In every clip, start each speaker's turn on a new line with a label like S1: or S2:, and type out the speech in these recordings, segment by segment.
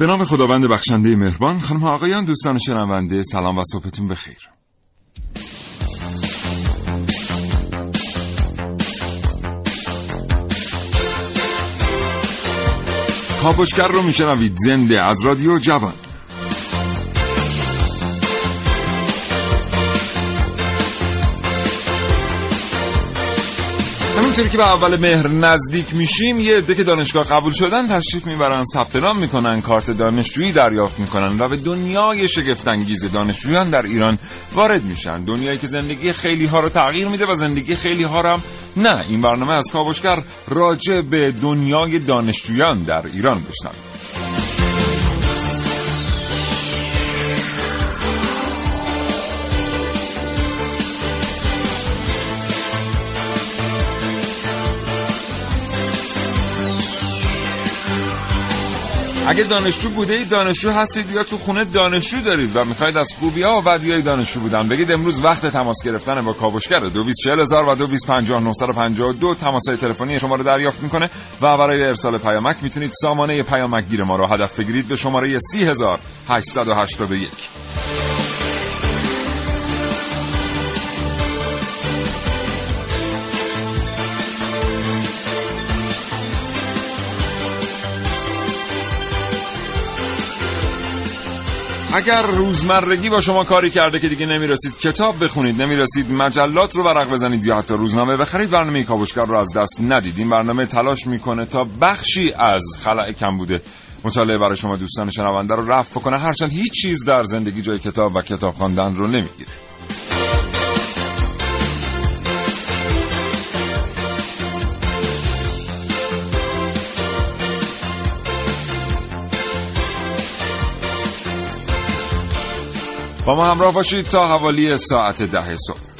S1: به نام خداوند بخشنده مهربان خانم آقایان دوستان شنونده سلام و صبحتون بخیر. کاوشگر رو میشنوید زنده از رادیو جوان. همینطوری که به اول مهر نزدیک میشیم یه عده که دانشگاه قبول شدن تشریف می‌برن ثبت نام می‌کنن کارت دانشجویی دریافت می‌کنن و به دنیای شگفتانگیز دانشجویان در ایران وارد میشن. دنیایی که زندگی خیلی ها رو تغییر میده و زندگی خیلی ها هم نه. این برنامه از کاوشگر راجع به دنیای دانشجویان در ایران بشنوید. اگه دانشجو بوده اید دانشجو هستید یا تو خونه دانشجو دارید و می‌خواید از خوبی ها و بدی های دانشجو بودن. بگید امروز وقت تماس گرفتن با کاوشگر دو هزار و دو تماس های تلفنی شما رو دریافت می‌کنه و برای ارسال پیامک می‌تونید سامانه پیامک گیر ما رو هدف بگیرید به شماره 30881 اگر روزمرگی با شما کاری کرده که دیگه نمی‌رسید کتاب بخونید نمی‌رسید مجلات رو ورق بزنید یا حتی روزنامه بخرید برنامه کاوشگر رو از دست ندید. این برنامه تلاش می‌کنه تا بخشی از خلع کم بوده مطالعه برای شما دوستان شنونده رو رفع کنه. هرچند هیچ چیز در زندگی جای کتاب و کتاب خواندن رو نمی‌گیره. با ما همراه باشید تا حوالی ساعت ده صبح.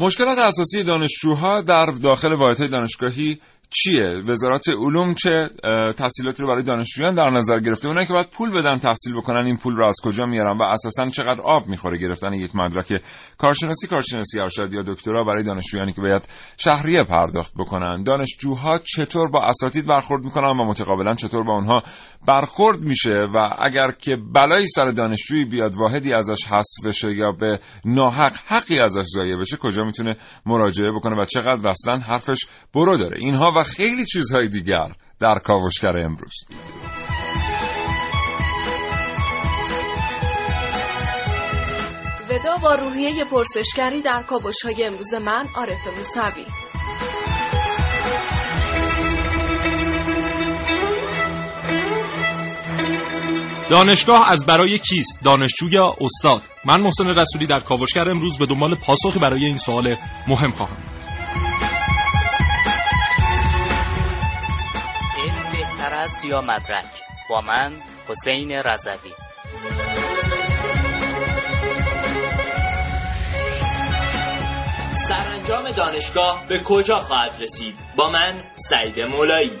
S1: مشکلات اساسی دانشجوها در داخل واحدهای دانشگاهی چیه؟ وزارت علوم چه تحصیلاتی رو برای دانشجویان در نظر گرفته؟ اونایی که باید پول بدن تحصیل بکنن این پول رو از کجا میارن و اساسا چقدر آب می‌خوره گرفتن یک مدرک کارشناسی کارشناسی ارشد یا دکترا برای دانشجویانی که باید شهریه پرداخت بکنن. دانشجوها چطور با اساتید برخورد می‌کنن و متقابلا چطور با اونها برخورد میشه؟ و اگر که بلایی سر دانشجویی بیاد واحدی ازش حذف بشه یا به ناحق حقی ازش ضایع بشه کجا می‌تونه مراجعه بکنه و چقدر اصلا حرفش برو داره؟ اینها و خیلی چیزهای دیگر در کاوشگر امروز.
S2: ودا با روحیه پرسشگری در کاوش های امروز من عارف موسوی.
S3: دانشگاه از برای کیست؟ دانشجو یا استاد؟ من محسن رسولی در کاوشگر امروز به دنبال پاسخی برای این سوال مهم خواهم.
S4: است یا مدرک با من حسین رضوی.
S5: سرانجام دانشگاه به کجا خواهد رسید؟ با من سعید مولایی.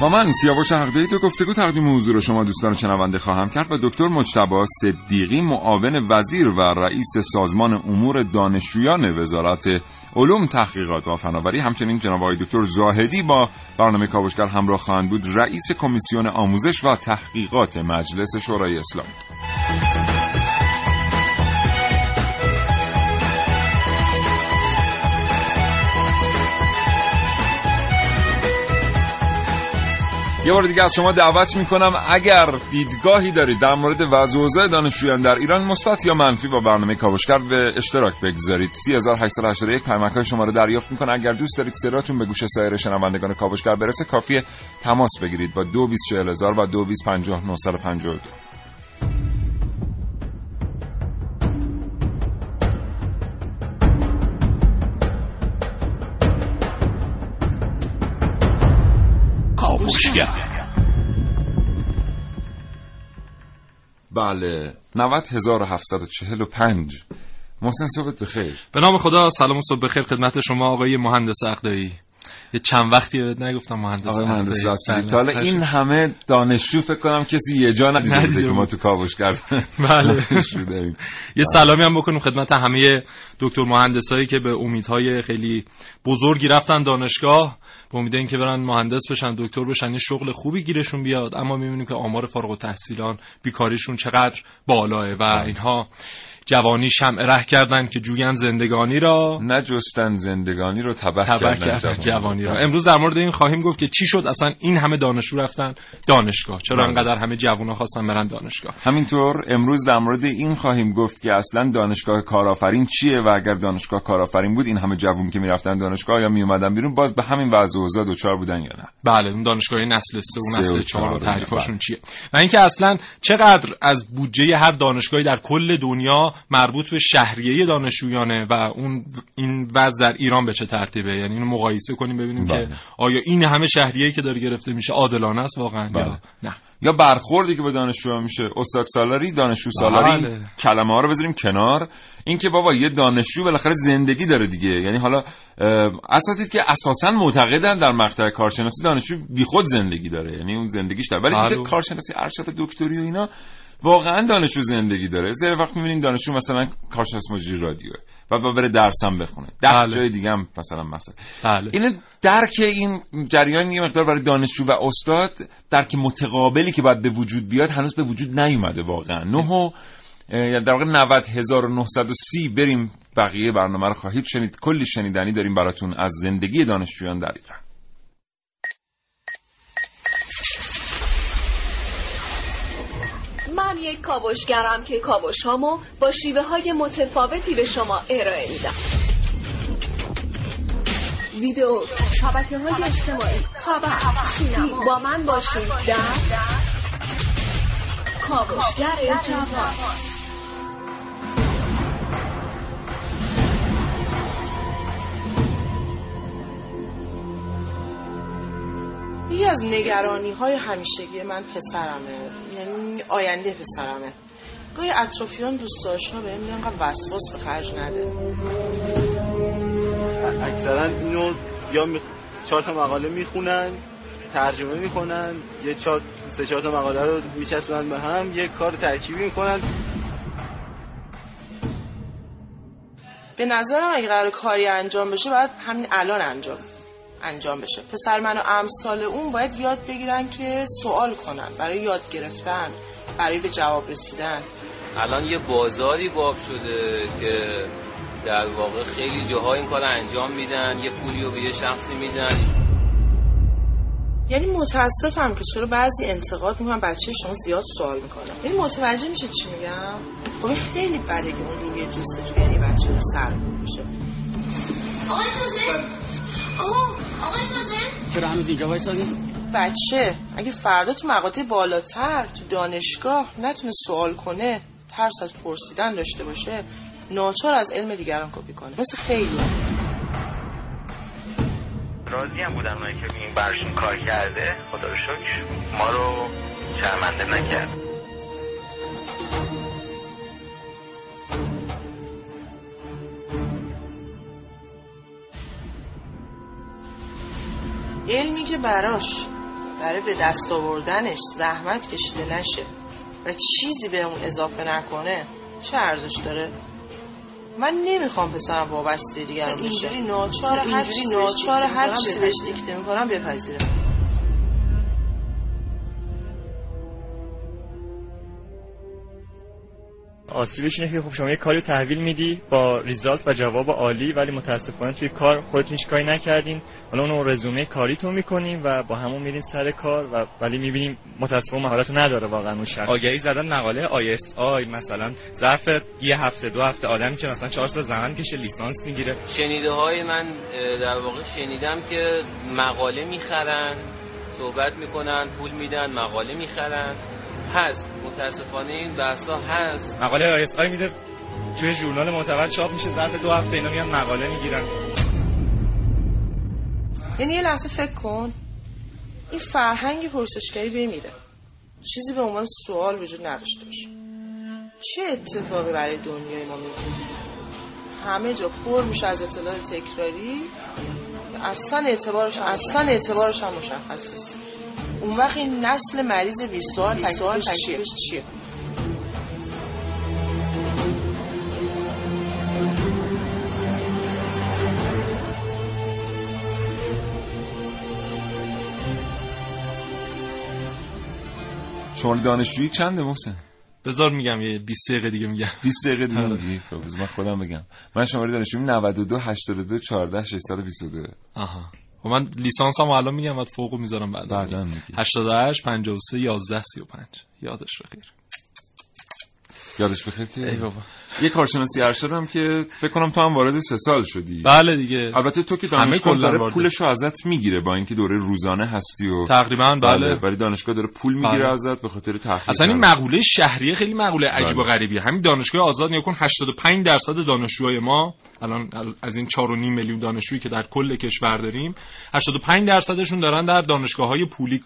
S1: با من سیاوش حقدهی تو گفتگو تقدیم حضور شما دوستان شنونده خواهم کرد و دکتر مجتبا صدیقی معاون وزیر و رئیس سازمان امور دانشجویان وزارت علوم تحقیقات و فناوری. همچنین جناب آقای دکتر زاهدی با برنامه کاوشگر همراه خواهند بود رئیس کمیسیون آموزش و تحقیقات مجلس شورای اسلامی. یه بار دیگه از شما دعوت می‌کنم اگر دیدگاهی دارید در مورد وضع اوضاع دانشجویان در ایران مثبت یا منفی با برنامه کاوشگر به اشتراک بگذارید. 3881 پیامک های شما رو دریافت می‌کنه اگر دوست دارید صداتون به گوش سایر شنوندگان کاوشگر برسه کافیه تماس بگیرید با 224000 و 2250
S6: کاوشگر
S1: بله 90745 محسن صبحت بخیر.
S3: به نام خدا سلام و صبح بخیر خدمت شما آقای مهندس اقدایی یه چند وقتی بهت نگفتم مهندس
S1: آقای مهندس. تا حالا این همه دانشجو فکر کنم کسی یه جا ندیده
S3: ندیده
S1: که ما. تو کاوشگر
S3: بله.
S1: دانشجو داریم
S3: یه سلامی هم بکنیم خدمت همه دکتر مهندسایی که به امیدهای خیلی بزرگی رفتن دانشگاه. به امید اینکه برن مهندس بشن دکتر بشن یه شغل خوبی گیرشون بیاد. اما می‌بینیم که آمار فارغ التحصیلان بیکاریشون چقدر بالاه و اینها. جوانی شمع ره کردن که جویان زندگانی را
S1: نجستن زندگانی رو تبه,
S3: تبع
S1: کردن
S3: کردن جوانی را. امروز در مورد این خواهیم گفت که چی شد؟ اصلا این همه دانشجو رفتن دانشگاه. چرا
S1: بله.
S3: انقدر همه جوونا خواستن برن دانشگاه؟
S1: همینطور امروز در مورد این خواهیم گفت که اصلا دانشگاه کارآفرین چیه و اگر دانشگاه کارآفرین بود این همه جوون که می‌رفتن دانشگاه یا میومدن بیرون باز به همین وضع و اوضاع دچار بودن یا نه؟
S3: بله اون دانشگاه نسل سه و
S1: سه و
S3: نسل چهار و
S1: چهار،
S3: تعریفاشون
S1: بله.
S3: چیه؟ و اینکه اصلا چقدر از بودجه هر دانشگاهی در کل دنیا مربوط به شهریه دانشجویانه و اون این وضع در ایران به چه ترتیبه یعنی اینو مقایسه کنیم ببینیم
S1: بله.
S3: که آیا این همه شهریه که داره گرفته میشه عادلانه است واقعا
S1: بله.
S3: یا نه
S1: یا برخوردی که به دانشجو میشه استاد سالاری دانشجو سالاری
S3: بله.
S1: کلمه ها رو بذاریم کنار اینکه بابا یه دانشجو بالاخره زندگی داره دیگه یعنی حالا اساتید که اساسا معتقدن در مقطع کارشناسی دانشجو بیخود زندگی داره یعنی اون زندگیش داره ولی
S3: بله.
S1: دیگه کارشناسی ارشد دکتری و اینا واقعا دانشجو زندگی داره. زیر وقت می‌بینیم دانشجو مثلا کارشناس مجری رادیوه و با بره درسم بخونه. در
S3: بله.
S1: جای دیگه هم مثلا مثلا.
S3: بله.
S1: این درک این جریان یه مقدار برای دانشجو و استاد درک متقابلی که باید به وجود بیاد هنوز به وجود نیومده واقعا. نه و اه، در واقع 90930 بریم بقیه برنامه رو خواهید شنید. کلی شنیدنی داریم براتون از زندگی دانشجویان در ایران.
S2: من یک کاوشگرم که کاوش هامو با شیوه های متفاوتی به شما ارائه میدم. ویدیو شبکه های اجتماعی خبر سینما با من باشید در کاوشگر جوان.
S7: از نگرانی های همیشگی من پسرمه. یعنی آینده پسرمه. گاهی اطرافیان دوستاش ها بهم میگن وسواس به خرج نده.
S8: اکثرا اینو یا می... چهار تا مقاله می‌خونن ترجمه می‌کنن یه چهار سه چهار تا مقاله رو میچسبن به هم یه کار ترکیبی می‌کنن.
S7: به نظرم اگه قرار کاری انجام بشه باید همین الان انجام. انجام بشه. پسر من و امثال اون باید یاد بگیرن که سوال کنن برای یاد گرفتن برای به جواب رسیدن.
S9: الان یه بازاری باب شده که در واقع خیلی جاها این کار انجام میدن یه پولی رو به یه شخصی میدن.
S7: یعنی متاسفم که چرا بعضی انتقاد می‌کنن بچه شما زیاد سوال می‌کنن. یعنی متوجه میشه چی میگم؟ خب خیلی بده که اون روی جستجو یعنی بچه رو سر میشه
S10: آقای آقا آقای تازه
S11: چرا هنوز اینجا وایسادی؟
S7: بچه اگه فردا تو مقاطع بالاتر تو دانشگاه نتونه سوال کنه ترس از پرسیدن داشته باشه ناچار از علم دیگران کپی کنه. مثل خیلی.
S12: راضی هم بودن اونایی که این برشون کار کرده؟ خدا رو شکر. ما رو شرمنده نکرد.
S7: علمی که براش برای به دست آوردنش زحمت کشیده نشه و چیزی به اون اضافه نکنه چه ارزش داره؟ من نمی‌خوام پسرم وابسته دیگران بشه اینجوری ناچار هر چیزی بهش دیکته می‌کنم؟ بپذیره
S11: آسیبش اینه که خب شما یه کاری تحویل میدی با ریزالت و جواب عالی ولی متاسفانه توی کار خودتون هیچ کاری نکردین. حالا اون رزومه کاریتون می‌کنیم و با همون میرین سر کار و ولی می‌بینیم متاسفانه مهارت نداره واقعا اون شخص.
S13: آگهی زدن مقاله آی مثلا ظرف یه هفته دو هفته آدمی که مثلا چهار سال زمان کشه لیسانس می‌گیره.
S9: شنیده های من در واقع شنیدم که مقاله می‌خرن صحبت می‌کنن پول میدن مقاله می‌خرن. هست متاسفانه این بحثا هست.
S13: مقاله آی آی میده. توی ژورنال معتبر چاپ میشه. ظرف دو هفته اینا میان مقاله می‌گیرن.
S7: یعنی یه لحظه فکر کن. این فرهنگ پرسشگری بمیره چیزی به عنوان سوال وجود نداشته باشه. چه اتفاقی برای دنیای ما میفته همه جا پر میشه از اطلاع تکراری. اصلا اعتبارش اصلا اعتبارش هم مشخص نیست. اون وقت این نسل مریض 20 سال تکلیفش چیه؟ چیه؟
S1: شماره دانشجویی چنده محسن
S3: بذار میگم یه 20 دقیقه دیگه میگم
S1: 20 دقیقه دیگه
S3: آره.
S1: میگی خب من خودم بگم من شماره دانشجویی 92 82 14 622
S3: آها خب من لیسانس هم الان میگم بعد فوقو می‌ذارم بعد.
S1: بعدا میگی.
S3: 88 53 11 35 یادش بخیر.
S1: یادش بخیر که؟
S3: ای بابا.
S1: یه کارشناسی ارشد هم که فکر کنم تو هم وارد سه سال شدی
S3: بله دیگه
S1: البته تو که دانشگاه داره. پولشو ازت می‌گیره با اینکه دوره روزانه هستی و
S3: تقریبا بله
S1: ولی دانشگاه داره پول می‌گیره
S3: بله.
S1: ازت به خاطر تحقیق
S3: اصلا این مقوله شهریه خیلی مقوله عجیب و
S1: بله.
S3: غریبیه همین دانشگاه آزاد نگاه کن 85 درصد دانشجوهای ما الان از این 4.5 میلیون دانشجویی که در کل کشور داریم 85 درصدشون دارن در دانشگاه های پولی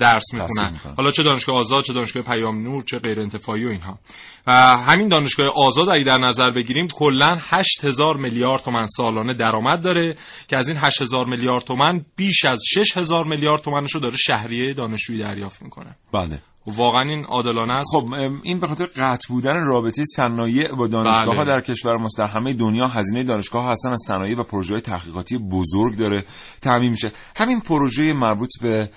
S3: درس می‌خونن. حالا چه دانشگاه آزاد چه دانشگاه پیام نور چه غیر انتفاعی و اینها و همین دانشگاه آزاد اگه در نظر بگیریم کلا 8000 میلیارد تومن سالانه درآمد داره که از این 8000 میلیارد تومن بیش از 6000 میلیارد تومنشو داره شهریه دانشجویی دریافت می‌کنه.
S1: بله.
S3: واقعا این عادلانه است.
S1: خب این به خاطر قطع بودن رابطه صنایع با دانشگاه ها
S3: بله.
S1: در کشور ماست در همه دنیا هزینه دانشگاه ها اصلا از صنایع و پروژه های تحقیقاتی بزرگ داره تأمین میشه. همین پروژه مربوط به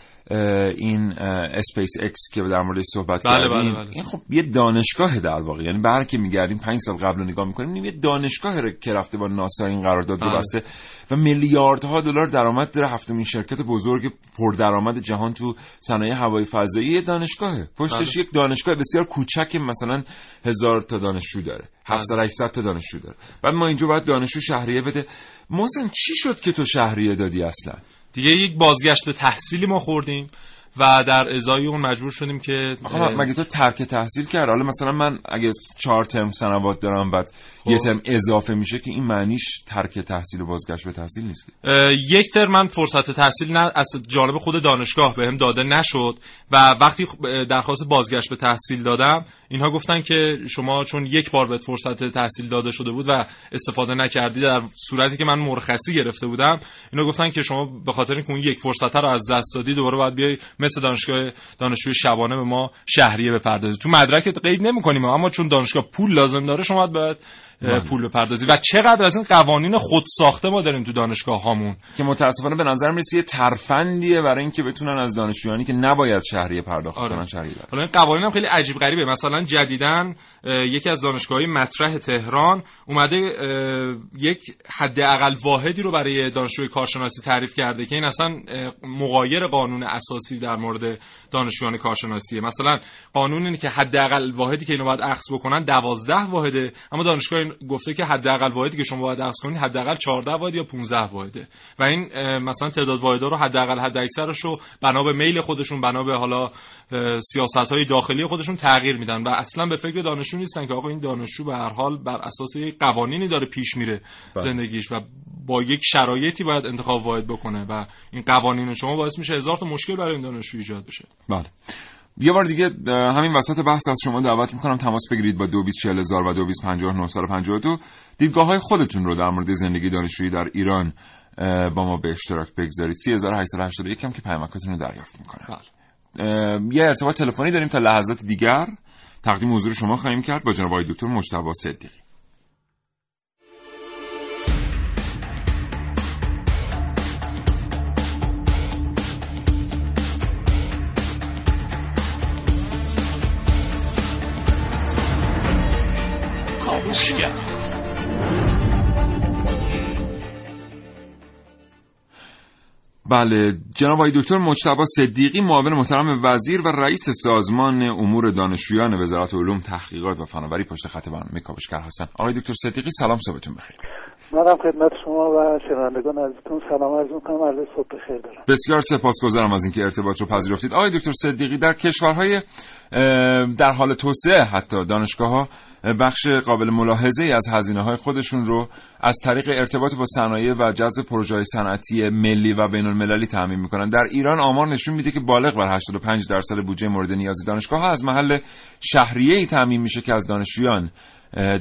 S1: این اسپیس اکس که در موردش صحبت
S3: بله،
S1: کردیم.
S3: بله، بله.
S1: این خب یه دانشگاه در واقع. یعنی برمیگردیم پنج سال قبل رو نگاه می‌کنیم یه دانشگاه که رفته با ناسا این قرارداد رو
S3: بله.
S1: بسته و میلیاردها دلار درآمد داره. هفتمین شرکت بزرگ پردرآمد جهان تو صنایع هوایی فضایی یه دانشگاهه. پشتش
S3: بله.
S1: یک دانشگاه بسیار کوچک مثلا هزار تا دانشجو داره. 700 800 تا دانشجو داره. بعد ما اینجا باید دانشجو شهریه بده. محسن چی شد که تو شهریه دادی اصلا؟
S3: دیگه یک بازگشت به تحصیلی ما خوردیم و در ازای اون مجبور شدیم که
S1: مگه تو ترک تحصیل کرد حالا مثلا من اگه چهار ترم سنوات دارم بعد یه ترم اضافه میشه که این معنیش ترک تحصیل و بازگشت به تحصیل نیست
S3: یک ترم من فرصت تحصیل نه از جانب خود دانشگاه بهم داده نشد و وقتی درخواست بازگشت به تحصیل دادم اینها گفتن که شما چون یک بار بهت فرصت تحصیل داده شده بود و استفاده نکردی در صورتی که من مرخصی گرفته بودم اینا گفتن که شما به خاطر اینکه اون یک فرصت رو از دست دادی دوباره باید بیای مثل دانشگاه دانشجوی شبانه به ما شهریه بپردازی. تو مدرکت قید نمی‌کنیم اما چون دانشگاه پول لازم داره شما باید پول بپردازی. و چقدر از این قوانین خود ساخته ما داریم تو دانشگاه هامون؟
S1: که متاسفانه به نظر می‌رسه یه ترفندیه برای اینکه بتونن از دانشجویانی که نباید شهریه پرداخت
S3: آره.
S1: کنن شهریه.
S3: حالا این قوانین هم خیلی عجیب غریبه. مثلا جدیدن یکی از دانشگاه‌های مطرح تهران اومده یک حداقل واحدی رو برای دانشجوی کارشناسی تعریف کرده که این اصلا مغایر قانون اساسی در مورد دانشجویان کارشناسیه. مثلا قانون اینه که حداقل واحدی که اینو باید اخذ بکنن 12 واحده. اما دانشگاه گفته که حداقل واحدی که شما باید اخذ کنید حداقل 14 واحد یا 15 واحده. و این مثلا تعداد واحدها رو حداقل حد اکثرش رو بنا به میل خودشون بنا به حالا سیاست های داخلی خودشون تغییر میدن. و اصلا به فکر دانشجو نیستن که آقا این دانشجو به هر حال بر اساس یک قوانینی داره پیش میره
S1: بله.
S3: زندگیش و با یک شرایطی باید انتخاب واحد بکنه. و این قوانین شما باعث میشه هزار تا مشکل برای این دانشجو ایجاد بشه.
S1: بله. یه بار دیگه همین وسط بحث از شما دعوت می‌کنم تماس بگیرید با 224000 و 225952 دیدگاه های خودتون رو در مورد زندگی دانشجویی در ایران با ما به اشتراک بگذارید. 3881 هم که پیامکاتون رو دریافت می‌کنه
S3: بله.
S1: یه ارتباط تلفنی داریم تا لحظات دیگر. تقدیم حضور شما خواهیم کرد با جناب آقای دکتر مجتبی صدیقی.
S6: دانشگر
S1: بله جناب آقای دکتر مجتبی صدیقی معاون محترم وزیر و رئیس سازمان امور دانشجویان وزارت علوم تحقیقات و فناوری پشت خط برنامه کاوشگر هستن آقای دکتر صدیقی سلام صبحتون بخیر.
S14: منم خدمت شما و شنوندگان عزیزتون سلام عرض می‌کنم. عرض صبح بخیر دارم.
S1: بسیار سپاسگزارم از اینکه ارتباط رو پذیرفتید. آقای دکتر صدیقی در کشورهای در حال توسعه حتی دانشگاه ها بخش قابل ملاحظه ای از هزینه های خودشون رو از طریق ارتباط با صنایع و جذب پروژه صنعتی ملی و بین المللی تامین می‌کنن. در ایران آمار نشون میده که بالغ بر 85 درصد بودجه مورد نیاز دانشگاه ها از محل شهریه ای تامین میشه که از دانشجویان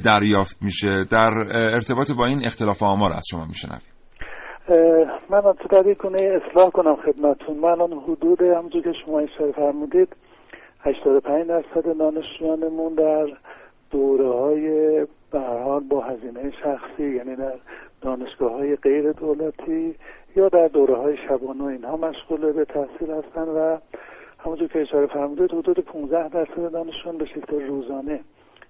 S1: دریافت میشه. در ارتباط با این اختلاف آمار از شما میشنویم.
S14: من تو کنه اصلاح کنم خدمتتون. من الان حدود همونجور که شما اشاره فرمودید 85 درصد دانشجویانمون در دوره های حال با هزینه شخصی یعنی در دانشگاه های غیر دولتی یا در دوره های شبانه اینها مشغول به تحصیل هستن و همونجور که اشاره فرمودید حدود 15 درصد دانشجویان به شکل روزانه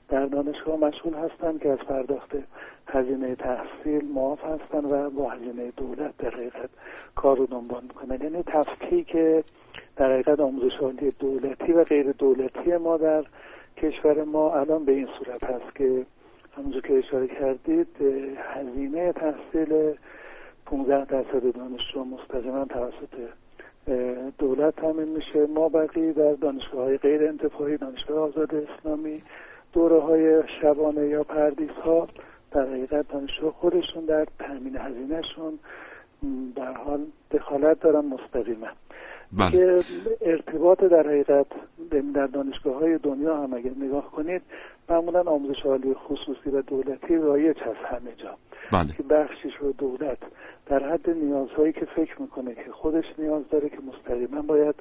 S14: در دانشگاه مشغول هستند که از پرداخت هزینه تحصیل معاف هستند و با هزینه دولت در حقیقت کار رو دنبال می‌کنن یعنی تفکیک در حقیقت آموزش دولتی و غیر دولتی ما در کشور ما الان به این صورت هست که همونجور که اشاره کردید هزینه تحصیل 15 درصد دانشجو مستقیما توسط دولت تامین میشه. ما بقیه در دانشگاه های غیر انتفاعی دانشگاه آزاد اسلامی دوره های شبانه یا پردیس ها در حقیقت دانشجو خودشون در تامین هزینهشون در حال دخالت دارن مستقیما
S1: بله.
S14: که ارتباط در حقیقت در دانشگاه های دنیا هم اگر نگاه کنید معمولا آموزش عالی خصوصی و دولتی رایج هست همه جا.
S1: بله.
S14: که بخشیش رو دولت. در حد نیازهایی که فکر می‌کنه که خودش نیاز داره که مستقیما باید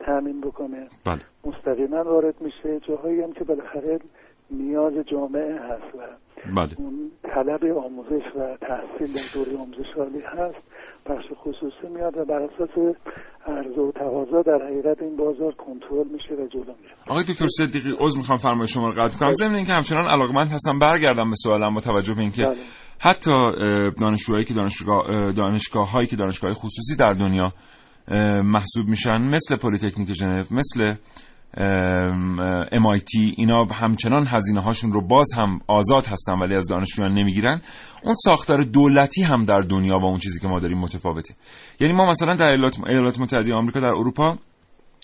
S14: تأمین بکنه.
S1: بله.
S14: مستقیما وارد میشه. جاهایی هم که بالاخره نیاز جامعه هست و
S1: بله.
S14: اون طلب آموزش و تحصیل در دوره آموزش عالی هست. بخش خصوصی میاد و بر اساس عرضه و تقاضا در حقیقت این بازار کنترل میشه و جلو میره.
S1: آقای دکتر صدیقی عذر می‌خوام فرمایش شما رو قطع کنم. ضمن اینکه همچنان علاقمند هستم برگردم به سوالم با توجه به اینکه
S14: بله.
S1: حتی دانشجوهایی که دانشگاه اه، دانشگاه هایی که دانشگاه خصوصی در دنیا محسوب میشن مثل پلیتکنیک ژنو مثل MIT اینا همچنان هزینه هاشون رو باز هم آزاد هستن ولی از دانشجویان نمی‌گیرن. اون ساختار دولتی هم در دنیا با اون چیزی که ما داریم متفاوته. یعنی ما مثلا در ایالات متحده آمریکا در اروپا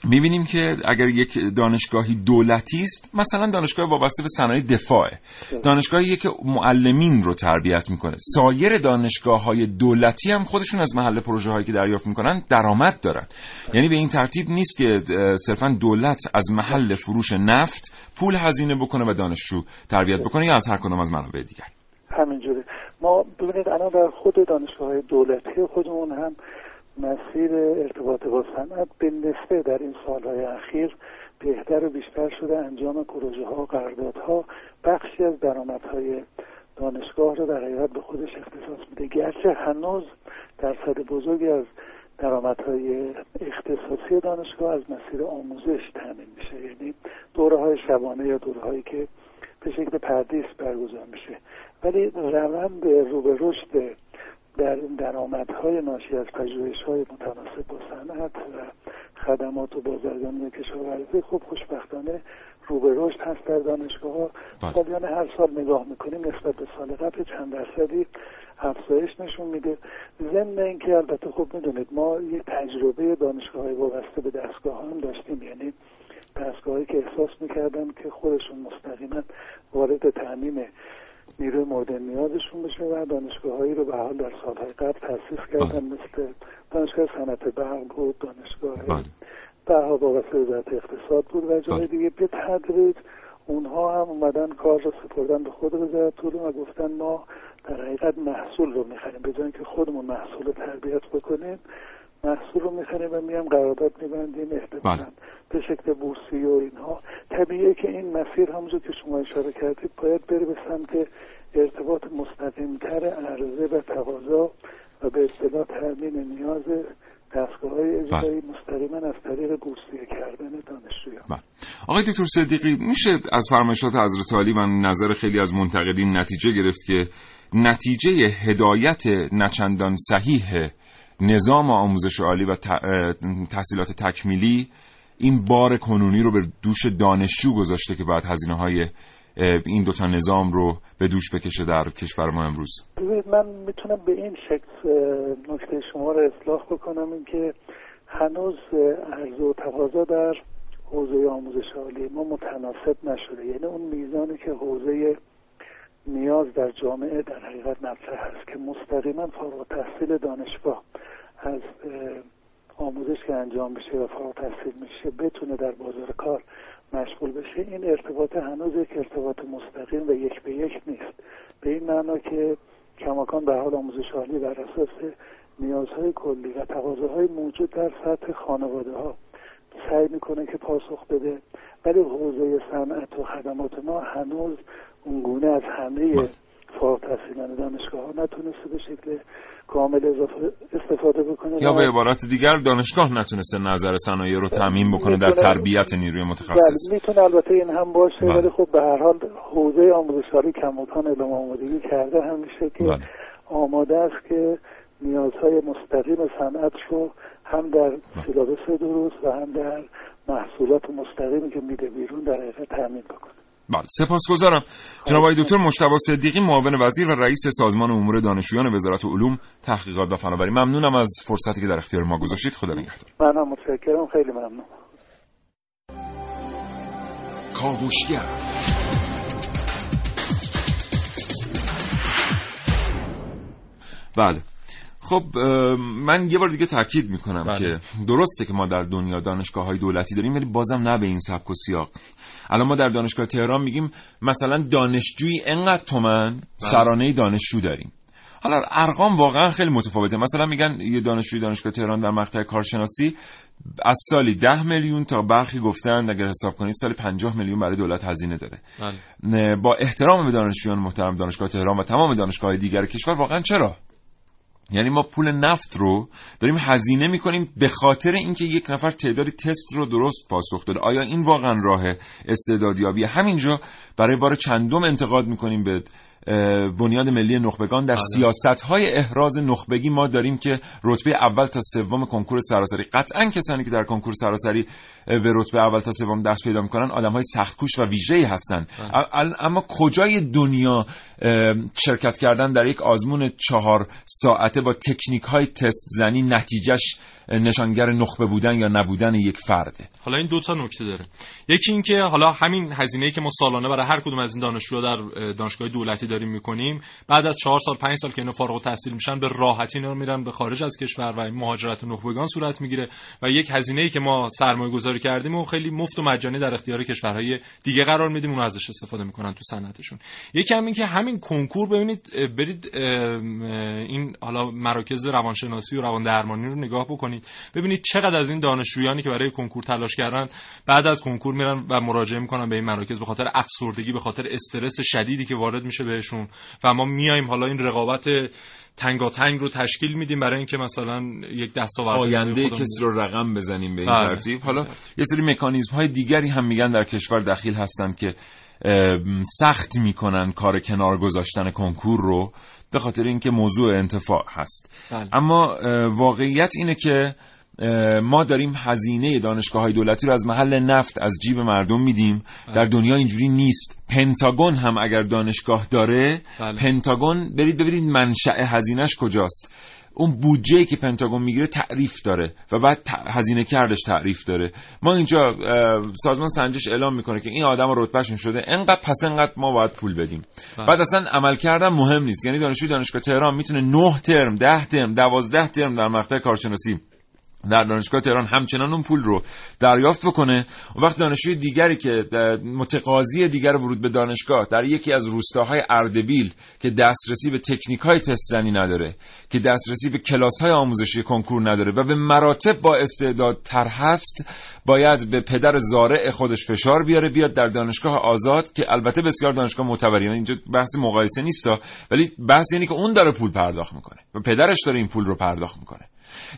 S1: می‌بینیم که اگر یک دانشگاهی دولتی است مثلا دانشگاه وابسته به صنایع دفاعه. دانشگاهی که معلمین رو تربیت می‌کنه. سایر دانشگاه های دولتی هم خودشون از محل پروژه هایی که دریافت می‌کنن درآمد دارن. یعنی به این ترتیب نیست که صرفا دولت از محل فروش نفت پول هزینه بکنه و دانشجو تربیت بکنه یا از هر کدام از منابع دیگر.
S14: همینجوره. ما ببینید الان در خود دانشگاه های دولتی خودمون هم مسیر ارتباط با صنعت به نسبه در این سالهای اخیر بهتر و بیشتر شده. انجام پروژه ها و قراردادها بخشی از درآمدهای دانشگاه رو در حقیقت به خودش اختصاص میده. گرچه هنوز درصد بزرگی از درآمدهای اختصاصی دانشگاه از مسیر آموزش تامین میشه. یعنی دوره های شبانه یا دوره هایی که به شکل پردیس برگزار میشه. ولی روند رو به رشد در درآمدهای ناشی از پژوهش‌های متناسب با صنعت و خدمات و بازرگانی کشاورزی خب خوشبختانه رو به رشد هست در دانشگاه ها. سالیان هر سال نگاه می‌کنیم نسبت به سال قبل چند درصدی افزایش نشون میده. ضمن اینکه البته خب می‌دونید ما یه تجربه دانشگاه های وابسته به دستگاه هم داشتیم. یعنی دستگاهایی که احساس می‌کردن که خودشون مستقیما وارد تعمیم نیروی مورد نیازشون بشه و دانشگاه هایی رو به حال در سالهای قبل تاسیس کردن مثل دانشگاه صنعت برق بود دانشگاه برها وابسته وزارت اقتصاد بود و جای دیگه به تدریج اونها هم اومدن کار رو سپردن به خود وزارت علوم و گفتن ما در حقیقت محصول رو می‌خریم به جای که خودمون محصول رو تربیت بکنیم. محصول رو می‌خریم و میام قرارداد میبندیم احتمالا به شکل بورسی و اینها. طبیعیه که این مسیر همونجور که شما اشاره کردید باید بره به سمت ارتباط مستقیمتر عرضه و تقاضا و به اصطلاح تامین نیاز دستگاه های اجرایی مستقیما از طریق بورسیه کردن دانشجویان.
S1: بله. آقای دکتر صدیقی میشه از فرمایشات حضرت عالی و نظر خیلی از منتقدین نتیجه گرفت که نتیجه هدایت نچندان صحیح نظام آموزش عالی و تحصیلات تکمیلی این بار کنونی رو به دوش دانشجو گذاشته که باید هزینه های این دوتا نظام رو به دوش بکشه در کشور ما امروز.
S14: من می‌تونم به این شکل نکته شما رو اصلاح بکنم اینکه هنوز عرض و تقاضا در حوزه آموزش عالی ما متناسب نشده. یعنی اون میزانی که حوزه نیاز در جامعه در حقیقت مطرح هست که مستقیما فارغ تحصیل دانشگاه از آموزش که انجام بشه و فارغ تحصیل میشه بتونه در بازار کار مشغول بشه. این ارتباط هنوز یک ارتباط مستقیم و یک به یک نیست. به این معنا که کماکان به حال آموزش عالی بر اساس نیازهای کلی و تقاضاهای موجود در سطح خانواده ها سعی می‌کنه که پاسخ بده. ولی حوزه صنعت و خدمات ما هنوز اونگونه از همه بله. فارغ تحصیلان دانشگاه ها نتونسته به شکل کامل اضافه استفاده بکنه
S1: یا به عبارت دیگر دانشگاه نتونسته نظر صنایع رو تعمین بکنه در تربیت نیروی متخصص
S14: بله می‌تونه البته این هم باشه بله. ولی خب به هر حال حوزه آموزشکاری کماکان اعلام آمادگی کرده همیشه که بله. آماده است که نیازهای مستقیم صنعت رو هم در سیلابس درست و هم در محصولات مستقیمی که میده بیرون در حقیقت تامین بکنه
S1: بله سپاسگزارم. جناب آقای دکتر مشتبه صدیقی معاون وزیر و رئیس سازمان امور دانشجویان وزارت علوم تحقیقات و فناوری. ممنونم از فرصتی که در اختیار ما گذاشتید. خدا نگهدار.
S14: منم متشکرم. خیلی ممنون.
S1: کاوشگر. بله. خب من یه بار دیگه تاکید می‌کنم بله. که درسته که ما در دنیا دانشگاه های دولتی داریم ولی بازم نه به این سبک و سیاق الان ما در دانشگاه تهران میگیم مثلا دانشجویی انقدر تومن بله. سرانه دانشجو داریم حالا ارقام واقعا خیلی متفاوته مثلا میگن یه دانشجوی دانشگاه تهران در مقطع کارشناسی از سالی ده میلیون تا برخی گفتن اگر حساب کنید سالی 50 میلیون برای دولت هزینه داره بله. با احترام به دانشجویان محترم دانشگاه تهران و تمام دانشگاه دیگر کشور واقعا چرا یعنی ما پول نفت رو داریم هزینه می‌کنیم به خاطر اینکه یک نفر تعدادی تست رو درست پاسخ داده. آیا این واقعا راه استعدادیابی همینجا برای بار چندم انتقاد می‌کنیم به بنیاد ملی نخبگان در بله. سیاست های احراز نخبگی ما داریم که رتبه اول تا سوم کنکور سراسری قطعا کسانی که در کنکور سراسری به رتبه اول تا سوم دست پیدا می‌کنن آدم های سختکوش و ویژه‌ای هستند بله. اما کجای دنیا شرکت کردن در یک آزمون چهار ساعته با تکنیک های تست زنی نتیجهش نشانگر نخبه بودن یا نبودن یک فرده
S3: حالا این دو تا نکته داره یکی اینکه حالا همین هزینه که ما سالانه برای هر کدوم از این دانشجوها در دانشگاه دولتی داریم می‌کنیم. بعد از چهار سال پنج سال که اینا فارغ التحصیل میشن به راحتی اینا میرن به خارج از کشور و مهاجرت نخبگان صورت می‌گیره. و یک هزینه ای که ما سرمایه گذاری کردیم و خیلی مفت و مجانی در اختیار کشورهای دیگه قرار میدیم. اون ازش استفاده می‌کنن تو صنعتشون. یکی هم این که همین کنکور ببینید برید این حالا مراکز روانشناسی و روان درمانی رو نگاه بکنید. ببینید چقدر از این دانشجویانی که برای کنکور تلاش کردن بعد از کنکور میرن و مراجعه می‌کنن به این مراکز به خاطر افسردگی به خاطر استرس شدیدی که وارد میشه بهشون و ما میایم حالا این رقابت تنگاتنگ رو تشکیل میدیم برای اینکه مثلا یک دستاورد
S1: آینده کسی رو رقم بزنیم به این بله. ترتیب حالا یه سری مکانیزم های دیگری هم میگن در کشور دخیل هستن که سخت می‌کنن کار کنار گذاشتن کنکور رو به خاطر اینکه موضوع انتفاع هست بله. اما واقعیت اینه که ما داریم هزینه دانشگاه های دولتی رو از محل نفت از جیب مردم میدیم. بله. در دنیا اینجوری نیست. پنتاگون هم اگر دانشگاه داره بله. پنتاگون برید ببینید منشأ هزینهش کجاست. اون بودجه که پنتاگون می‌گیره تعریف داره و بعد هزینه کردش تعریف داره. ما اینجا سازمان سنجش اعلام می‌کنه که این آدم رتبهشون شده. انقدر پس انقدر ما باید پول بدیم. بله. بعد اصلا عمل کردن مهم نیست. یعنی دانشجوی دانشگاه تهران می‌تونه 9 ترم 10 ترم 12 ترم در مقطع کارشناسی در دانشگاه تهران همچنان اون پول رو دریافت بکنه. و وقت دانشجوی دیگری که متقاضی دیگر ورود به دانشگاه در یکی از روستاهای اردبیل که دسترسی به تکنیک های تست زنی نداره که دسترسی به کلاس های آموزشی کنکور نداره و به مراتب با استعداد تر هست باید به پدر زارع خودش فشار بیاره بیاد در دانشگاه آزاد که البته بسیار دانشگاه معتبری یعنی اینجا بحث مقایسه نیست ولی بحث یعنی که اون داره پول پرداخت می‌کنه و پدرش داره این پول رو پرداخت می‌کنه.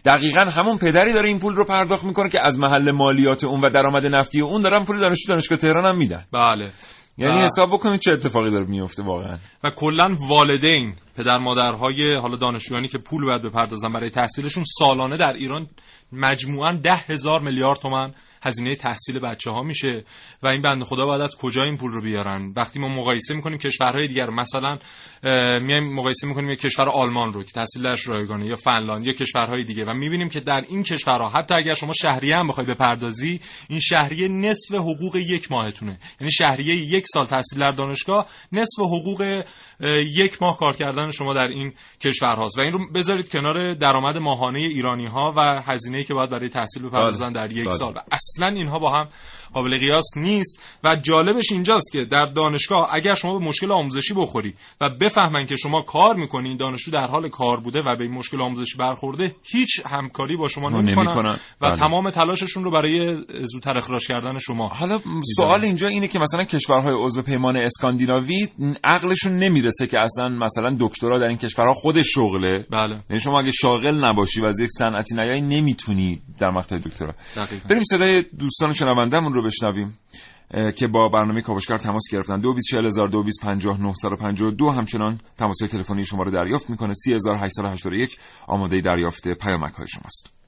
S1: دقیقا همون پدری داره این پول رو پرداخت می‌کنه که از محل مالیات اون و درآمد نفتی اون دارن پول دانشجو دانشگاه تهران هم میدن.
S3: بله.
S1: یعنی
S3: و-
S1: حساب بکنید چه اتفاقی داره میفته واقعا.
S3: و کلا والدین پدر مادرهای حالا دانشجویانی که پول باید بپردازن برای تحصیلشون سالانه در ایران مجموعا ده هزار میلیارد تومن هزینه تحصیل بچه ها میشه و این بنده خدا باید از کجا این پول رو بیارن؟ وقتی ما مقایسه می‌کنیم کشورهای دیگر مثلا میایم مقایسه می‌کنیم یک کشور آلمان رو که تحصیلش رایگانه یا فنلاند یا کشورهای دیگه و می‌بینیم که در این کشورها حتی اگر شما شهریه هم بخوای بپردازی این شهریه نصف حقوق یک ماهتونه. یعنی شهریه یک سال تحصیل در دانشگاه نصف حقوق یک ماه کار کردن شما در این کشور هاست و این رو بذارید کنار درآمد ماهانه ایرانی ها و هزینه‌ای که باید برای تحصیل بپردازن در یک
S1: بله.
S3: سال و اصلا اینها با هم قابل قیاس نیست و جالبش اینجاست که در دانشگاه اگر شما به مشکل آموزشی بخوری و بفهمن که شما کار می‌کنین دانشجو در حال کار بوده و به این مشکل آموزشی برخورده هیچ همکاری با شما نمی‌کنن. و
S1: بله.
S3: تمام تلاششون رو برای زودتر اخراج کردن شما
S1: حالا سوال اینجا اینه که مثلا کشورهای عضو پیمان اسکاندیناوی عقلشون نمی‌رسه که اصلا مثلا دکترا در این کشورها خود شغله
S3: بله
S1: یعنی شما اگه شاغل نباشی و از یک صنعتی نیایی نمی‌تونی در مقطع دکترا. بریم صدای دوستان شنوندهمون رو بشنویم اه، که با برنامه کاوشگر تماس گرفتن. 224000 همچنان تماس تلفنی شما رو دریافت می‌کنه. 3881 آماده دریافت پیامک های شماست.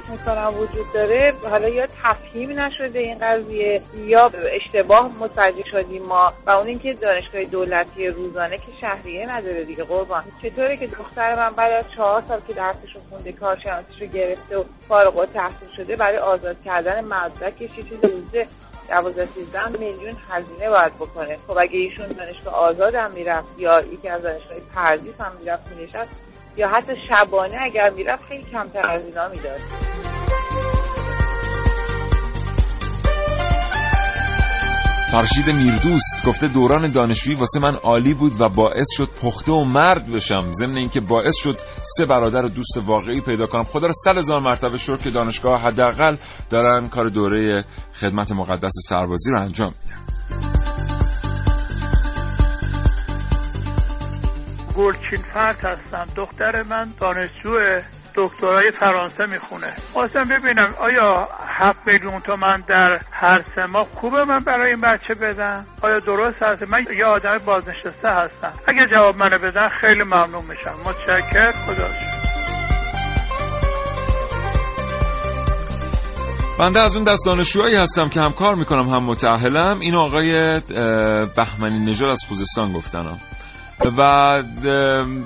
S15: فکر می‌کنم وجود داره. حالا یا تفهیم نشده این قضیه یا اشتباه متوجه شدیم ما. و اون اینکه دانشگاه دولتی روزانه که شهریه نداره دیگه قربان. چطوره که دختر من بعد از چهار سال که درسش رو خونده کارشناسیش رو گرفته و فارغ التحصیل شده برای آزاد کردن مدرکش یه چیز روزه دوازده سیزده میلیون هزینه باید بکنه. خب اگه ایشون دانشگاه آزاد هم می‌رفت یا یکی از دانشگاه پردیس هم می‌رفت مینشست یا حتی شبانه اگر می‌رفت خیلی کمتر از اینا می‌داد.
S1: فرشید میردوست گفته دوران دانشجویی واسه من عالی بود و باعث شد پخته و مرد بشم. ضمن اینکه باعث شد سه برادر و دوست واقعی پیدا کنم. خدا رو صد هزار مرتبه شکر که دانشگاه حداقل دارن کار دوره خدمت مقدس سربازی رو انجام میدن.
S16: گلچین فرد هستم. دختر من دانشجو دکترای فرانسه می‌خونه. خواستم ببینم آیا هفت میلیون تومن در هر سه ماه خوبه من برای این بچه بدم؟ آیا درست هست؟ من یه آدم بازنشسته هستم. اگه جواب منو بدن خیلی ممنون میشم. متشکر خدا.
S1: بنده از اون دست دانشجوهایی هستم که هم کار می‌کنم هم متأهلم این آقای بهمنی نژاد از خوزستان گفتنم. و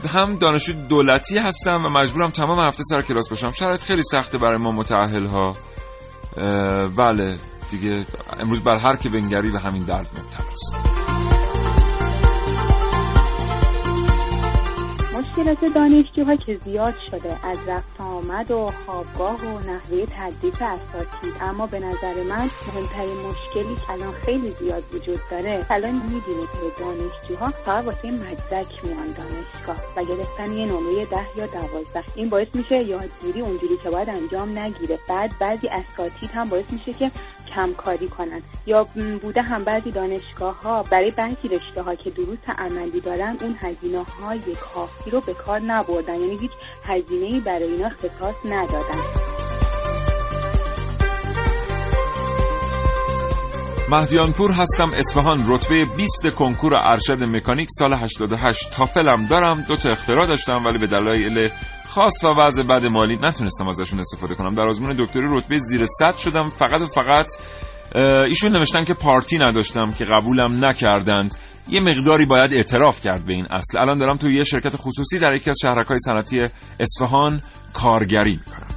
S1: هم دانشجو دولتی هستم و مجبورم تمام هفته سر کلاس باشم. شرایط خیلی سخته برای ما متأهل ها بله دیگه امروز بر هر که بنگری به همین درد مبتلاست
S17: مشکلات دانشجوها که زیاد شده از رفت آمد و خوابگاه و نحوه تدریس اساتید اما به نظر من مهمترین مشکلی که الان خیلی زیاد وجود داره الان می‌بینید که دانشجوها فقط واسه مدرک میان دانشگاه و گرفتن یه نمره ده یا دوازده. این باعث میشه یادگیری اونجوری که باید انجام نگیره. بعد بعضی اساتید هم باعث میشه که کمکاری کنن. یا م، بوده هم بعضی دانشگاه ها برای بعضی رشته ها که دروس عملی دارن اون هزینه های کافی رو به کار نبردن. یعنی هیچ هزینه ای برای اینا اختصاص ندادن.
S1: مهدیانپور هستم اصفهان. رتبه 20 کنکور ارشد مکانیک سال 88 تافلم دارم. دو تا اختراع داشتم ولی به دلایل خاص و وضع بد مالی نتونستم ازشون استفاده کنم. در آزمون دکتری رتبه زیر 100 شدم. فقط و فقط ایشون نوشتن که پارتی نداشتم که قبولم نکردند. یه مقداری باید اعتراف کرد به این اصل. الان دارم توی یه شرکت خصوصی در یکی از شهرک‌های صنعتی اصفهان کارگری می‌کنم.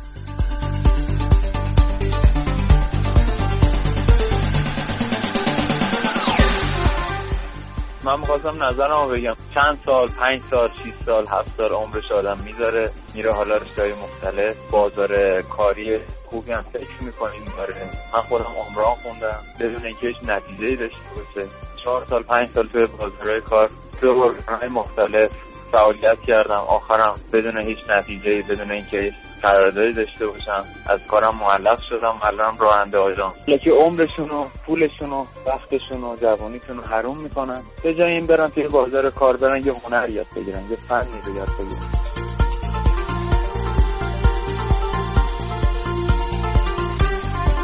S12: من می‌خواستم نظرم رو بگم. چند سال پنج سال شیش سال هفت سال عمرش آدم می‌ذاره میره حالا رشتههای مختلف بازار کاری خوبی هم فکر می‌کنیم داره من خودم عمران خوندم بدون اینکه هیچ نتیجه داشته باشه. چهار سال پنج سال توی بازارهای کار توی بازارهای مختلف. فعالیت کردم. آخرم بدون هیچ نتیجه بدون اینکه قراردادی داشته باشم از کارم معلق شدم. الان راننده آژانس. که عمرشون و پولشون و وقتشون و جوانیشون رو حروم می‌کنن. به جای این برن توی بازار کار برن یه هنر یاد بگیرن یه فنی یاد بگیرن.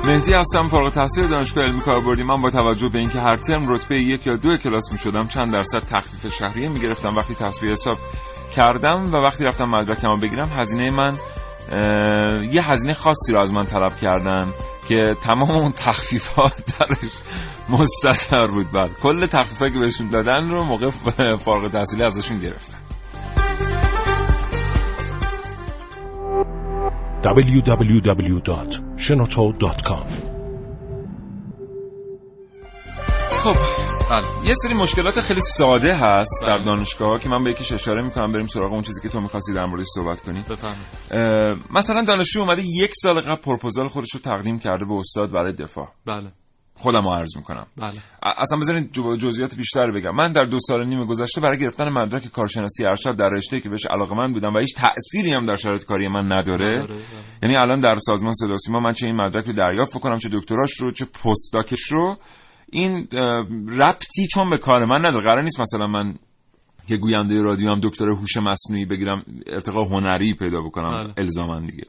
S1: مهدی هستم فارغ التحصیل دانشگاه علمی کاربردی. من با توجه به اینکه هر ترم رتبه یک یا دو کلاس می شدم چند درصد تخفیف شهریه می گرفتم وقتی تصویه حساب کردم و وقتی رفتم مدرکم بگیرم هزینه من یه هزینه خاصی رو از من طلب کردن که تمام اون تخفیفات درش مستطر بود. بعد کل تخفیفایی که بهشون دادن رو موقع فارغ تحصیلی ازشون گرفتن
S6: www.shenoto.com
S1: خب بله. یه سری مشکلات خیلی ساده هست در دانشگاه که من به یکیش اشاره می‌کنم بریم سراغ اون چیزی که تو می‌خواستی در موردش صحبت کنی. مثلا دانشجو اومده یک سال قبل پروپوزال خودش رو تقدیم کرده به استاد برای دفاع.
S3: بله.
S1: خودم رو عرض می‌کنم.
S3: بله.
S1: اصلا بذارین جزئیات بیشتر بگم. من در دو سال نیم گذشته برای گرفتن مدرک کارشناسی ارشد در رشته که بهش علاقه من بودم و هیچ تأثیری هم در شرایط کاری من نداره یعنی الان در سازمان صدا سیما من چه این مدرک رو دریافت کنم چه دکتراش رو چه پستاکش رو این ربطی چون به کار من نداره. قرار نیست مثلا من که گوینده رادیو هم دکتر هوش مصنوعی بگیرم ارتقا هنری پیدا بکنم
S3: بله.
S1: الزاما دیگه.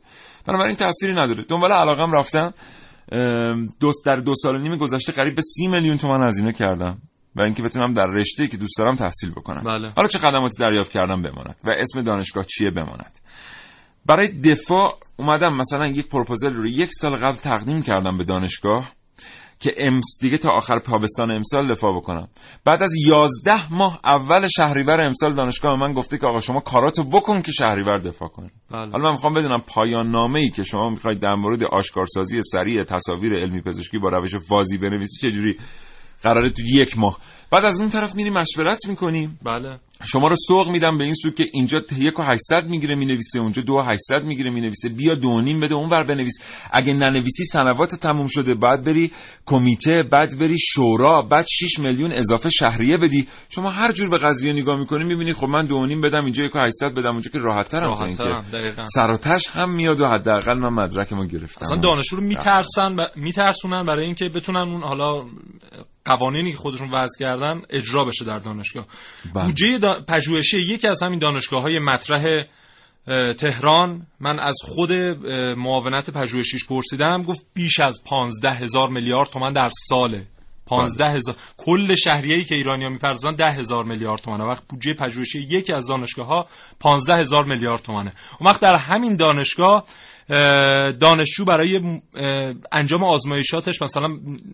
S1: بنابراین تأثیری نداره. دنبال علاقم رفتم. دو در دو سال و نیم گذشته قریب به سی میلیون تومان هزینه کردم و اینکه بتونم در رشته که دوست دارم تحصیل بکنم.
S3: بله.
S1: حالا چه خدماتی دریافت کردم بماند و اسم دانشگاه چیه بماند. برای دفاع اومدم مثلا یک پروپوزل رو یک سال قبل تقدیم کردم به دانشگاه. که امس دیگه تا آخر تابستان امسال دفاع بکنم. بعد از یازده ماه اول شهریور امسال دانشگاه من گفته که آقا شما کاراتو بکن که شهریور دفاع کنی.
S3: بله.
S1: حالا من می‌خوام بدونم پایان نامه ای که شما می‌خواید در مورد آشکارسازی سریع تصاویر علمی پزشکی با روش فازی بنویسی چجوری؟ قراره تو یک ماه. بعد از اون طرف میری مشورت می‌کنیم.
S3: بله.
S1: شما رو سوق میدم به این سو که اینجا یک و 800 می‌گیره می‌نویسه اونجا دو و 800 می‌گیره می‌نویسه. بیا دو نیم بده اونور بنویس. اگه ننویسی سنوات تموم شده بعد بری کمیته بعد بری شورا بعد 6 میلیون اضافه شهریه بدی. شما هر جور به قضیه نگاه می‌کنی می‌بینی خب من دو نیم بدم اینجا یک و 800 بدم اونجا که راحت ترم تا اینکه سراتش هم میاد و حداقل من مدرکمو گرفتم.
S3: اصلا دانشجو رو میترسن ب... میترسونن برای اینکه بتونن اون حالا قوانینی که خودشون وضع کردن اجرا بشه در دانشگاه. بودجه دا... پژوهشی یکی از همین دانشگاه های مطرح تهران. من از خود معاونت پژوهشیش پرسیدم گفت بیش از پانزده هزار میلیارد تومن در ساله. پانزده هزار کل شهریه‌ای که ایرانیا می‌پردازن ده هزار میلیارد تومنه وقت بودجه پژوهشی یکی از دانشگاه ها پانزده هزار میلیارد تومنه اون وقت در همین دانشگاه دانشجو برای انجام آزمایشاتش مثلا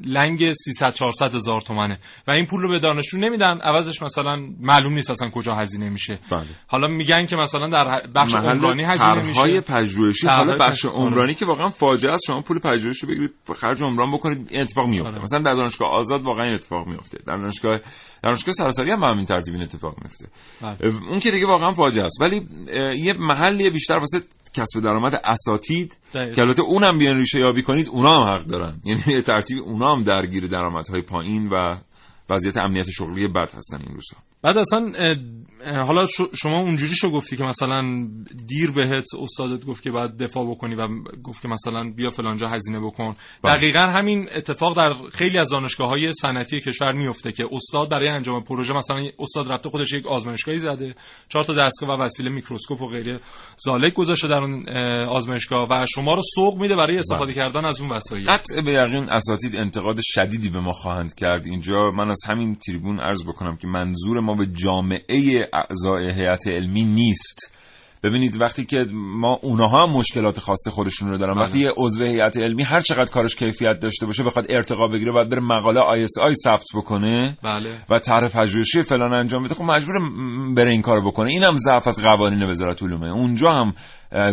S3: لنگ 300 400 هزار تومنه و این پول رو به دانشجو نمیدن. عوضش مثلا معلوم نیست اصلا کجا هزینه میشه.
S1: بله.
S3: حالا میگن که مثلا در بخش عمرانی هزینه میشه.
S1: های پژوهشی حالا بخش عمرانی که واقعا فاجعه است. شما پول پژوهش رو بگیرید خرج عمران بکنید این اتفاق میفته آره. مثلا در دانشگاه آزاد واقعا این اتفاق میفته در دانشگاه دانشگاه سراسری هم همین ترتیب این اتفاق میفته
S3: بله.
S1: اون که دیگه واقعا فاجعه است. ولی یه محلی بیشتر واسه کسب درآمد اساتید که البته اونم بیان ریشه یابی کنید اونا هم حق دارن. یعنی ترتیب اونا هم درگیر درآمدهای پایین و وضعیت امنیت شغلی بد هستن این روزها
S3: بعد اصلا حالا شما اونجوری شو گفتی که مثلا دیر بهت استادت گفت که باید دفاع بکنی و گفت که مثلا بیا فلانجا هزینه بکن با. دقیقا همین اتفاق در خیلی از دانشگاه های صنعتی کشور میفته که استاد برای انجام پروژه مثلا استاد رفته خودش یک آزمایشگاهی زده چهار تا دستگاه و وسیله میکروسکوپ و غیره زالک گذاشته در اون آزمایشگاه و شما رو سوق میده برای استفاده با. کردن از اون وسایل
S1: قطع به یقین اساتید انتقاد شدیدی به ما خواهند کرد اینجا من از همین تریبون عرض بکنم که منظور ما به جامعه اعضای هیئت علمی نیست. ببینید وقتی که ما اونها هم مشکلات خاص خودشون رو دارن بله. وقتی یه عضو هیئت علمی هر چقدر کارش کیفیت داشته باشه بخواد ارتقا بگیره باید بره مقاله ISI ثبت بکنه
S3: بله.
S1: و طرح پژوهشی فلان انجام بده خب مجبور بره این کارو بکنه اینم ضعف از قوانین وزارت علومه اونجا هم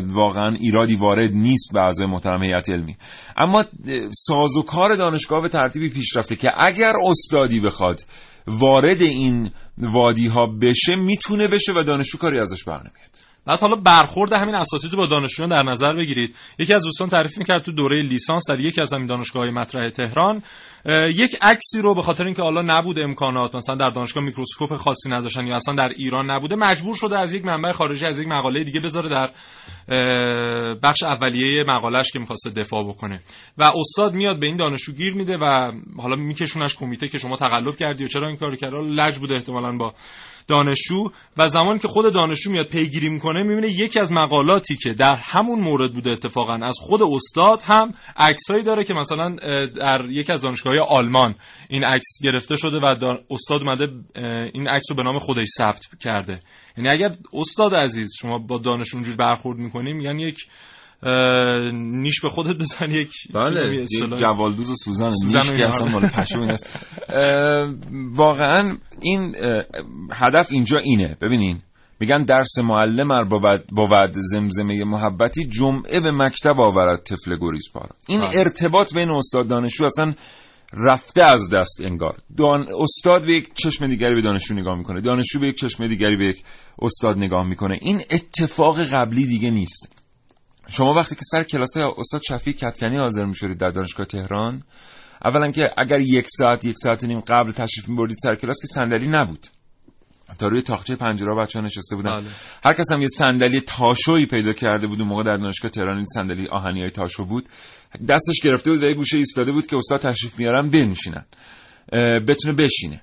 S1: واقعا ایرادی وارد نیست به اعضای محترم هیئت علمی اما سازوکار دانشگاه به ترتیبی پیشرفته که اگر استادی بخواد وارد این وادی ها بشه می‌تونه بشه و دانشجو کاری ازش برنمیاد
S3: بعد حالا برخورد همین اساتید با دانشجویان در نظر بگیرید. یکی از دوستان تعریف می‌کرد تو دوره لیسانس در یکی از همین دانشگاه های مطرح تهران یک عکسی رو به خاطر اینکه حالا نبود امکانات مثلا در دانشگاه میکروسکوپ خاصی نداشتن یا اصلا در ایران نبوده مجبور شده از یک منبع خارجی از یک مقاله دیگه بذاره در بخش اولیه مقالهش که می‌خواسته دفاع بکنه. و استاد میاد به این دانشجو گیر میده و حالا میکشونش کمیته که شما تقلب کردی و چرا این کارو حالا لج بوده احتمالاً با دانشجو. و زمانی که خود دانشجو میاد پیگیری می‌کنه می‌بینه یکی از مقالاتی که در همون مورد بوده اتفاقا از خود استاد هم عکسایی داره که مثلا در یکی از دانشگاه‌های آلمان. این عکس گرفته شده و استاد اومده این عکس رو به نام خودش ثبت کرده. یعنی اگر استاد عزیز شما با دانش اونجوری برخورد می‌کنیم یعنی یک نیش به خودت بزن یک
S1: بله جوالدوز و سوزن
S3: سوزن
S1: نیش. اصلا مال پشو این است. واقعا این هدف اینجا اینه. ببینین میگن درس معلم ار بود, بود زمزمه محبتی جمعه به مکتب آورد طفل گریز پارا این
S3: بله.
S1: ارتباط بین استاد دانشجو اصلا رفته از دست انگار. دان... استاد به یک چشم دیگری به دانشجو نگاه می‌کنه. دانشجو به یک چشم دیگری به یک استاد نگاه می‌کنه. این اتفاق قبلی دیگه نیست. شما وقتی که سر کلاس استاد شفیع کتکنی حاضر میشورید در دانشگاه تهران اولا که اگر یک ساعت یک ساعت و نیم قبل تشریف میبردید سر کلاس که صندلی نبود. تا روی تاقچه پنجره بچه ها نشسته بودن.
S3: بله.
S1: هر کس هم یه صندلی تاشویی پیدا کرده بود اون موقع در دانشگاه تهران این صندلی آهنی های تاشو بود. دستش گرفته بود و یه گوشه ایستاده بود که استاد تشریف میارن بنشینن. بتونه بشینه.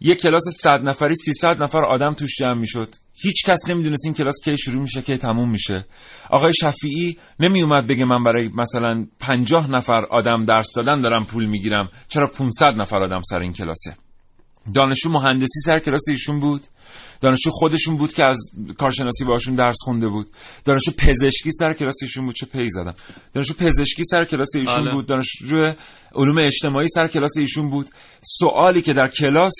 S1: یک کلاس 100 نفری 300 نفر آدم توش جمع می‌شد. هیچ کس نمی‌دونست این کلاس کی شروع میشه کی تموم میشه. آقای شفیعی نمی اومد بگه من برای مثلا 50 نفر آدم درس دادن دارم پول می‌گیرم. چرا 500 نفر آدم سر این کلاسه؟ دانشجو مهندسی سر کلاس ایشون بود. دانشجو خودشون بود که از کارشناسی باشون درس خونده بود. دانشجو پزشکی سر کلاس ایشون بود. چه پی زدم. دانشجو پزشکی سر کلاس ایشون
S3: بله.
S1: بود. دانشجو علوم اجتماعی سر کلاس ایشون بود. سوالی که در کلاس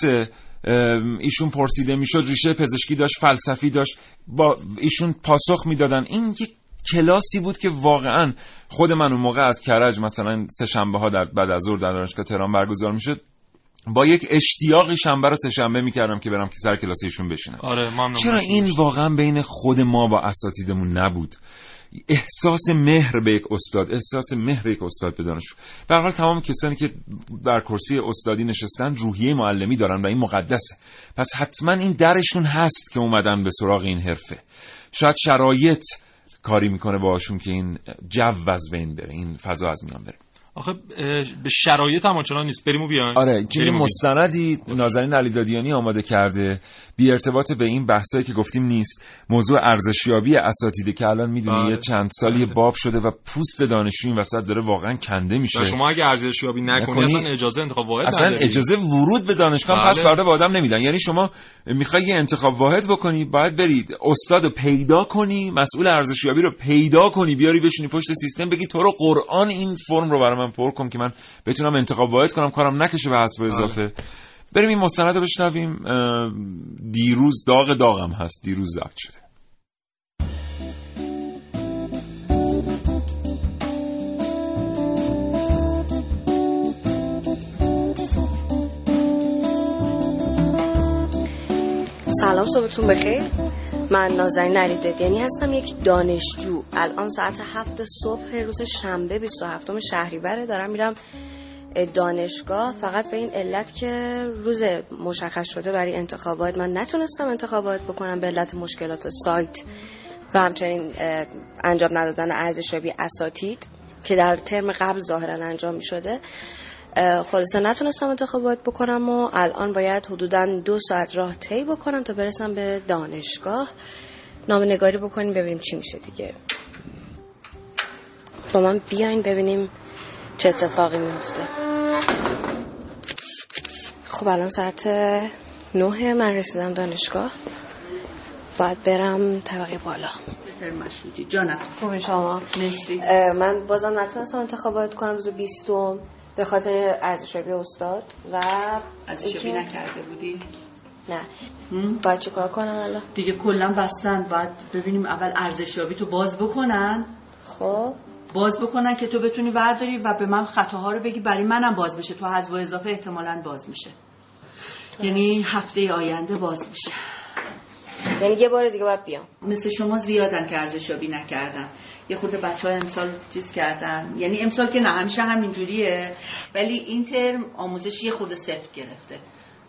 S1: ایشون پرسیده می‌شد ریشه پزشکی داشت فلسفی داشت با ایشون پاسخ می‌دادن. این یک کلاسی بود که واقعا خود من اون موقع از کرج مثلا سه شنبه ها در بعد از ظهر در دانشگاه تهران برگزار می‌شد. با یک اشتیاقی شنبه رو سه شنبه می‌کردم که برم که سر کلاس ایشون بشینم.
S3: آره
S1: چرا این. واقعا بین خود ما با اساتیدمون نبود؟ احساس مهر به یک استاد احساس مهر یک استاد به دانشجو. به حال تمام کسانی که در کرسی استادی نشستن روحیه معلمی دارن و این مقدسه. پس حتما این درشون هست که اومدن به سراغ این حرفه. شاید شرایط کاری می‌کنه باهاشون که این جو از بین بره این فضا از میان بره.
S3: آخه به شرایط هم آنچنان نیست. بریم و بیایم.
S1: آره چیزی
S3: بیایم.
S1: مستندی نازنین علیدادیانی آماده کرده. بی ارتباط به این بحثایی که گفتیم نیست. موضوع ارزشیابی اساتیده که الان می‌دونی
S3: بله.
S1: یه چند سالی باب شده و پوست دانشجو این وسط داره واقعا کنده میشه.
S3: شما اگه ارزشیابی نکنی
S1: نکنی،
S3: اصلا اجازه انتخاب واحد
S1: اصلا
S3: نداری.
S1: اجازه ورود به دانشگاه
S3: بله.
S1: پس فردا به آدم نمیدن. یعنی شما می‌خوای یه انتخاب واحد بکنی باید برید استاد رو پیدا کنی مسئول ارزشیابی رو پیدا کنی بیاری بشینی پشت سیستم بگی تو رو قرآن این فرم رو برای من پر کن که من بتونم انتخاب واحد کنم کارم نکشه به حسب اضافه. بریم این مستند رو بشنویم دیروز داغ داغم هست. دیروز ضبط شده.
S18: سلام صبحتون بخیر. من نازنین علیدادیانی هستم یک دانشجو. الان ساعت هفت صبح روز شنبه 27 شهریوره دارم میرم دانشگاه. فقط به این علت که روز مشخص شده برای انتخابات من نتونستم انتخابات بکنم به علت مشکلات سایت و همچنین انجام ندادن ارزشیابی اساتید که در ترم قبل ظاهرا انجام می شده خلاصه نتونستم انتخابات بکنم و الان باید حدودا دو ساعت راه طی بکنم تا برسم به دانشگاه. نامه نگاری بکنیم ببینیم چی میشه دیگه. با من بیاین ببینیم چه اتفاقی میفته خب الان ساعت نه من رسیدم دانشگاه. باید برم طبقه بالا.
S19: مشروطی. جانم.
S18: خوبی شما
S19: مرسی.
S18: من بازم نتونستم انتخابات کنم روز بیستم به خاطر ارزشیابی استاد و
S19: ارزشیابی نکرده بودی؟
S18: نه. باید چی کار کنم الان؟
S19: دیگه کلا بستن. باید ببینیم اول ارزشیابی تو باز بکنن.
S18: خب.
S19: باز بکنن که تو بتونی ورداری و به من خطاها رو بگی برای منم باز بشه تو حذف و اضافه احتمالا باز میشه. یعنی هفته آینده باز میشه.
S18: یعنی یه بار دیگه باید بیام.
S19: مثل شما زیادن که ارزشیابی نکردن یه خورده بچه های امسال چیز کردن. یعنی امسال که نه همیشه همینجوریه. ولی این ترم آموزش یه خورده سفت گرفته.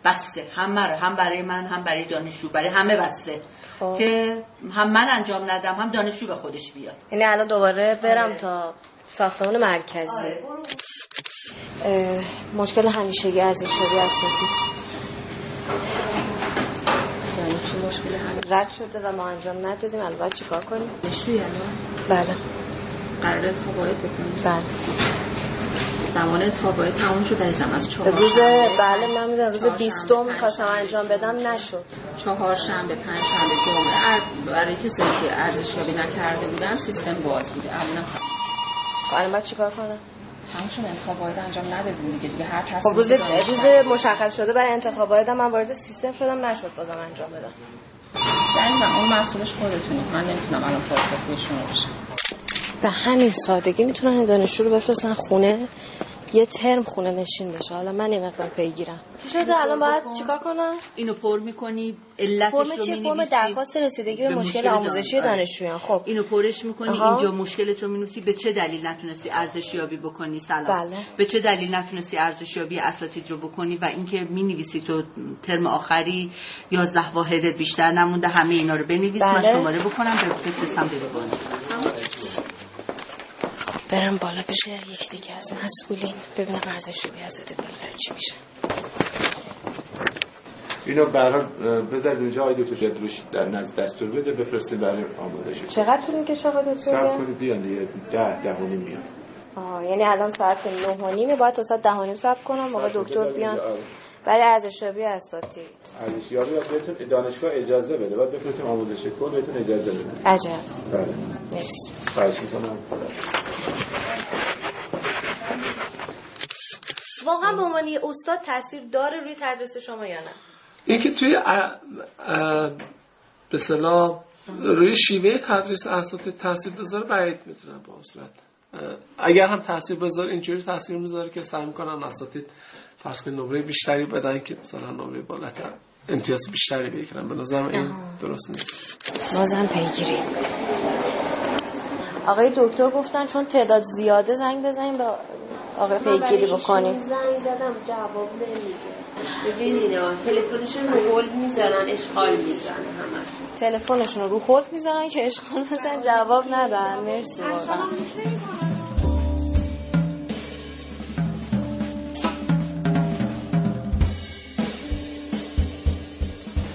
S19: بسته. همه رو هم برای من هم برای دانشجو برای همه بسته.
S18: خب.
S19: که هم من انجام ندم هم دانشجو به خودش بیاد.
S18: یعنی الان دوباره برم تا ساختمان مرکزی. اه، مشکل همیشگی ارزشیابی اساتید یعنی چی مشکل همین رد شده و ما انجام ندادیم. باید چیکار کنیم؟
S20: نشوی الان؟
S18: بله.
S20: قراره انتخابات بکنی؟
S18: بله.
S20: زمان انتخابات تموم شد عزیزم از چهار
S18: روز بله من می‌دونم روز بیستم می‌خواستم انجام بدم نشد.
S20: چهار شنبه پنج شنبه جمعه. برای کسایی که ارزشیابی نکرده بودن سیستم باز بوده. الان
S18: الان باید چیکار کنم؟
S20: شد انتخابات انجام ندادیم دیگه. دیگه هر
S18: خب
S20: تصمیمی
S18: روز روز مشخص شده برای انتخابات من وارد سیستم شدم نشد بازم انجام بدم.
S20: عزیزم اون مسئولش خودتونید من نمی‌تونم الان پاسخگوی شما باشم
S18: به همین سادگی می‌تونن دانشجو رو بفرستن خونه. یه ترم خونه نشین بشه. حالا من این مقدار پیگیرم. چی شده؟ الان باید چیکار کنم؟
S19: اینو پر می‌کنی علتش
S18: فرم
S19: رو
S18: چیه فرم
S19: می‌نویسی
S18: درخواست رسیدگی به مشکل آموزشی
S19: آره.
S18: دانشجویان. خب.
S19: اینو پرش می‌کنی
S18: آها.
S19: اینجا مشکلت رو می‌نویسی. به چه دلیل نتونستی ارزشیابی بکنی؟ سلام.
S18: بله.
S19: به چه دلیل نتونستی ارزشیابی اساتید رو بکنی و اینکه می‌نویسی تو ترم آخری 11 واحدت بیشتر نمونده همه اینا رو بنویس. من
S18: بله.
S19: شماره بکنم به بفرستم به
S18: برم بالا. بشه یک دیگه از مسئولین. ببینم ارزشیابی اساتید بالاخره چی میشه.
S21: اینو به هر حال بذارید اونجا آقای دکتر جد روش در نزد دستور بده بفرستید برای آمادش
S18: چقدر طول می‌کشه آقا
S21: صبر
S18: دکتر
S21: کنید بیان دیگه ده ده و نیم میان
S18: آه یعنی الان ساعت نه و نیمه باید تا ساعت ده و نیم صبر کنم موقع دکتر بیان. برای ارزشیابی اساتید.
S21: ارزشیابی بهتون دانشگاه اجازه بده. باید بفرستیم آموزش کل بهتون اجازه بده.
S18: عجب.
S21: بله.
S18: مرسی.
S21: خواهش می‌کنم.
S18: واقعا به عنوان یه استاد تاثیر داره روی تدریس شما یا نه؟
S22: اینکه توی به صلاح روی شیوه تدریس اساتید تاثیر بذاره بعید می‌تونم با اون صورت اگر هم تاثیر بذاره اینجوری تاثیر می‌ذاره که سعی می‌کنن اساتید فرض کنید نمره بیشتری بدن که مثلا نمره بالاتر امتیاز بیشتری بگیرن. به نظرم این. درست نیست.
S18: بازم پیگیری. آقای دکتر گفتن چون تعداد زیاده زنگ بزنیم به آقای پیگیری بکنیم.
S23: زنگ زدم جواب نمیده. ببینید تلفنشون رو هول می‌زنن اشغال می‌زنن همش
S18: تلفنشون رو رو هولد می‌زنن که اشغال بزن جواب ندن. مرسی واقعا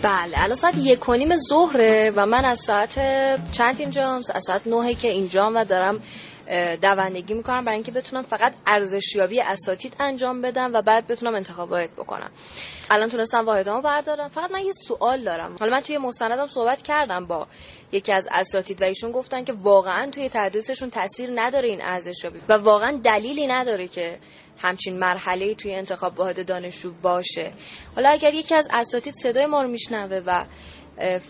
S18: بله الان ساعت یک و نیم ظهره و من از ساعت چند اینجام از ساعت نهه که اینجام و دارم دوندگی می‌کنم برای اینکه بتونم فقط ارزشیابی اساتید انجام بدم و بعد بتونم انتخاب واحد بکنم. الان تونستم واحدامو بردارم. فقط من یه سوال دارم. حالا من توی مستندم صحبت کردم با یکی از اساتید و ایشون گفتن که واقعا توی تدریسشون تاثیر نداره این ارزشیابی و واقعا دلیلی نداره که همچین مرحله توی انتخاب واحد دانشجو باشه. حالا اگر یکی از اساتید صدای ما رو میشنوه و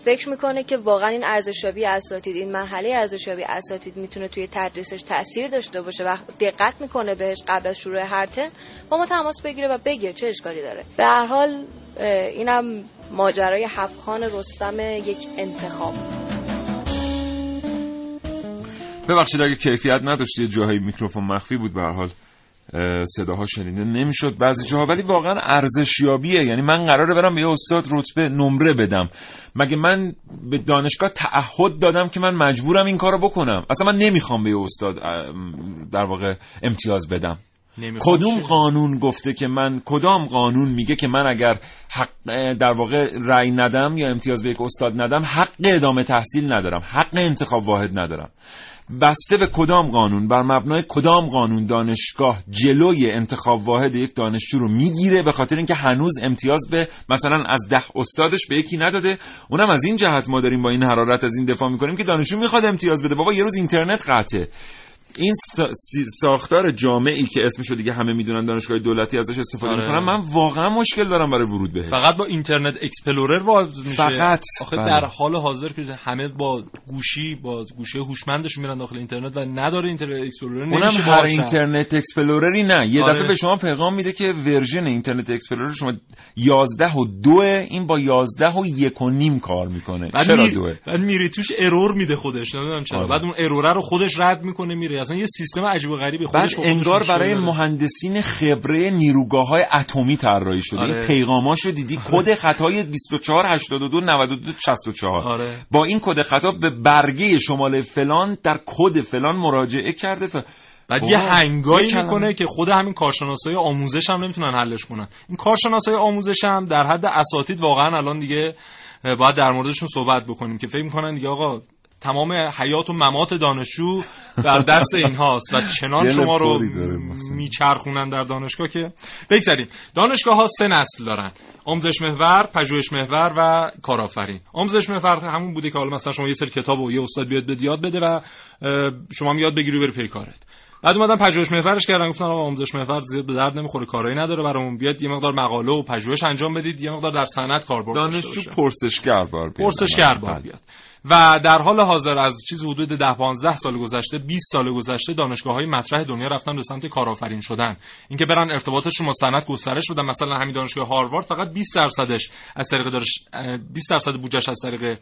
S18: فکر می‌کنه که واقعا این ارزشیابی اساتید این مرحله ارزشیابی اساتید می‌تونه توی تدریسش تاثیر داشته باشه و دقت می‌کنه بهش قبل از شروع هر ترم با ما تماس بگیره و بگه چه اشکالی داره. به هر حال اینم ماجرای هفخان رستم یک انتخاب.
S1: ببخشید اگه کیفیت نداشت یه جاهای میکروفون مخفی بود به هر حال. صداها شنیده نمی‌شد. بعضی جاها ولی واقعا ارزشیابیه. یعنی من قراره برم به یه استاد رتبه نمره بدم. مگه من به دانشگاه تعهد دادم که من مجبورم این کارو بکنم؟ اصلا من نمی‌خوام به یه استاد در واقع امتیاز بدم. کدوم؟ قانون گفته که من کدام قانون میگه که من اگر حق در واقع رأی ندم یا امتیاز به یک استاد ندم حق ادامه تحصیل ندارم حق انتخاب واحد ندارم. بسته به کدام قانون بر مبنای کدام قانون دانشگاه جلوی انتخاب واحد یک دانشجو رو می‌گیره به خاطر اینکه هنوز امتیاز به مثلا از ده استادش به یکی نداده؟ اونم از این جهت ما داریم با این حرارت از این دفاع می‌کنیم که دانشجو می‌خواد امتیاز بده. بابا یه روز اینترنت قطعه. این ساختار جامعی که اسمشو دیگه همه می‌دونن دانشگاه دولتی ازش استفاده
S3: آره.
S1: می‌کنن من واقعا مشکل دارم برای ورود بهش
S3: فقط با Internet Explorer واز میشه
S1: فقط.
S3: آخه
S1: بله.
S3: در حال حاضر که همه با گوشی با گوشی هوشمندشون میرن داخل اینترنت و نداره Internet Explorer
S1: اونم هر اینترنت Explorer ی نه یه
S3: آره.
S1: دفعه به شما پیغام میده که version Internet Explorer شما 11 و 2 این با 11 و یک و نیم کار می‌کنه چرا
S3: می-
S1: دوه
S3: بعد میری توش error میده خودش نمی‌دونم چرا
S1: آره.
S3: بعد اون error ه رو خودش رد می‌کنه میره اصلا یه سیستم عجیب و غریبی خودش
S1: انگار برای
S3: داره.
S1: مهندسین خبره نیروگاه های اتمی طراحی شده
S3: آره.
S1: این پیغاماشو دیدی کد خطای 24 82 92 64
S3: آره.
S1: با این کد خطا به برگه شماره فلان در کد فلان مراجعه کرده ف...
S3: بعد
S1: بابا،
S3: یه
S1: hang هایی
S3: می‌کنه که خود همین کارشناسای آموزش هم نمی‌تونن حلش کنن این کارشناسای آموزش هم در حد اساتید واقعا الان دیگه باید در موردشون صحبت بکنیم که فکر می‌کنن دیگه آقا تمام حیات و ممات دانشجو در دست اینهاست و چنان شما رو. میچرخونن در دانشگاه که بگذاریم دانشگاه ها سه نسل دارن آموزش محور پژوهش محور و کارآفرین آموزش محور همون بوده که حالا مثلا شما یه سری کتاب و یه استاد بیاد بهت یاد بده و شما هم یاد بگیری و بری پی کارت بعد اومدن پژوهش محورش کردن گفتن آقا آموزش محور زیاد به درد نمی‌خوره کارایی نداره برامون بیاد یه مقدار مقاله و پژوهش انجام بدید یه مقدار در صنعت کاربرد
S1: دانشجو. پرسشگر بار بیاد.
S3: پرسشگر بار
S1: بله.
S3: بیاد و در حال حاضر از چیز حدود 10 15 سال گذشته 20 سال گذشته دانشگاه های مطرح دنیا رفتن به سمت کارآفرین شدن. اینکه برن ارتباطشون با صنعت گسترش بدن مثلا همین دانشگاه هاروارد فقط 20 درصدش از طریق دارش 20 درصد بودجهش از طریق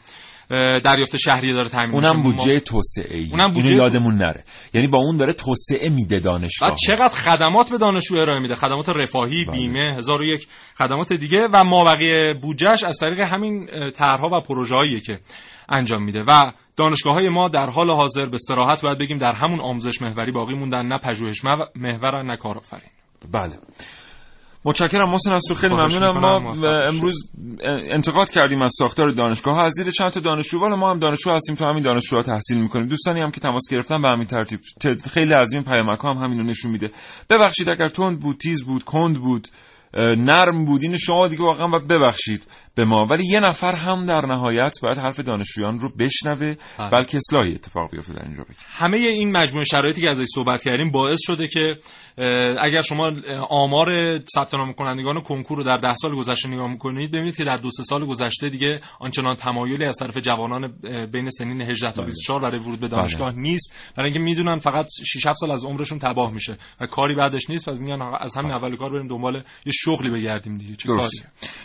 S3: دریافت شهریه داره تامین
S1: اونم
S3: میشه.
S1: بودجه
S3: ما-
S1: توسعه ای
S3: اونم بودجه
S1: یادمون نره. یعنی با اون داره توسعه میده دانشگاه.
S3: بعد چقدر خدمات به دانشجو ارائه میده؟ خدمات رفاهی
S1: بله.
S3: بیمه هزار و یک خدمات دیگه و مابقی بودجهش از طریق همین طرحها و پروژه‌هاییه که انجام میده. و دانشگاه های ما در حال حاضر به صراحت باید بگیم در همون آموزش محوری باقی موندن نه پژوهش مو- محور نه کارآفرین.
S1: بله. متشکرم محسن از تو خیلی ممنونم. ما. امروز انتقاد کردیم از ساختار دانشگاه. ها از دید چند تا دانشجو والا ما هم دانشجو هستیم. تو همین دانشجوها تحصیل می‌کنیم. دوستانی هم که تماس گرفتن به همین ترتیب. خیلی از این پیامک ها هم همینو نشون میده. ببخشید اگر تند بود تیز بود کند بود نرم بود این شما دیگه واقعا باید ببخشید. به ما. ولی یه نفر هم در نهایت باید حرف دانشجویان رو بشنوه
S3: بله.
S1: بلکه اصلاحی اتفاق بیفته در این رابطه.
S3: همه این مجموعه شرایطی که ازش صحبت کردیم باعث شده که اگر شما آمار ثبت نام کنندگان کنکور رو در ده سال گذشته نگاه می‌کنید ببینید که در دو سه سال گذشته دیگه آنچنان تمایلی از طرف جوانان بین سنین 18 تا 24 برای ورود به دانشگاه نیست. برای اینکه می‌دونن فقط 6 7 سال از عمرشون تباه میشه و کاری بعدش نیست پس میگن از همین اول کار بریم دنبال یه شغلی بگردیم دیگه. چه کاریه؟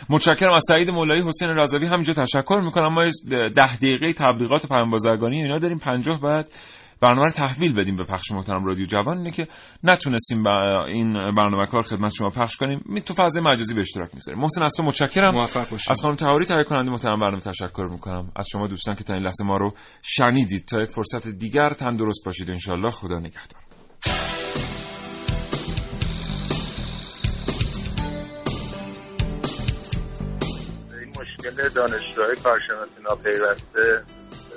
S1: متشکرم. از سعید مولایی حسین رضوی همینجا تشکر می‌کنم. ما ده دقیقه تبلیغات پیام بازرگانی اینا داریم. 50 بعد برنامه رو تحویل بدیم به پخش محترم رادیو جوان. اینه که نتونستیم با این برنامه کار خدمت شما پخش کنیم. می تو فضای مجازی به اشتراک می‌ذاریم. محسن از تو متشکرم. از خانم تهاری تهیه کننده محترم برنامه تشکر می‌کنم. از شما دوستان که تا این لحظه ما رو شنیدید. تا یک فرصت دیگر تندرست باشید. انشالله خدا نگهدار.
S12: مشکل دانشجوهای کارشناسی ناپیوسته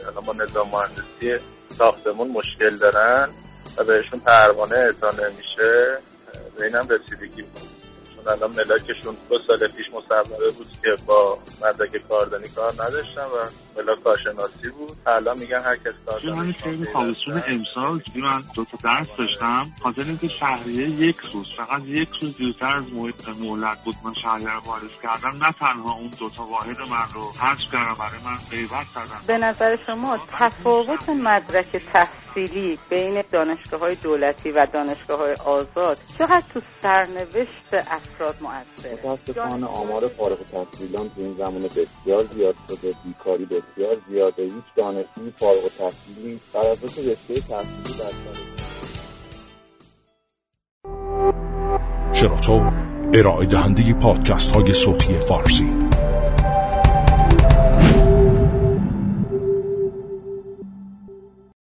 S12: الان با نظام مهندسی ساختمون مشکل دارن و بهشون پروانه اعطا نمیشه به اینم رسیدگی کنیم. چون الان ملاکشون دو سال پیش مصوبه بود که با مدرک کاردانی کار نداشتن و ملاک کارشناسی بود. الان میگن هر کس
S24: چون من
S12: کارشناسی
S24: خیلی تابستون امسال که من دو تا درس داشتم. خاطر اینکه شهریه یک روز فقط یک روز دیرتر از محیط مولد بود. من شهریه رو واریز کردم. نه تنها اون دو تا واحد من رو حذف کردم برای من غیبت کردم
S15: به نظر شما تفاوت مدرک تحصیلی بین دانشگاه های دولتی و دانشگاه های آزاد چقدر تو سرنوشت افراد مؤثره.
S25: متاسفانه آمار فارغ التحصیلان تو این زمان بسیار زیاد شده. بیکاری بسیار زیاده. هیچ دانشجوی فارغ التحصیلی بر اساس رشته تحصیلی در
S6: شراطو ارائه دهنده پادکست های صوتی فارسی.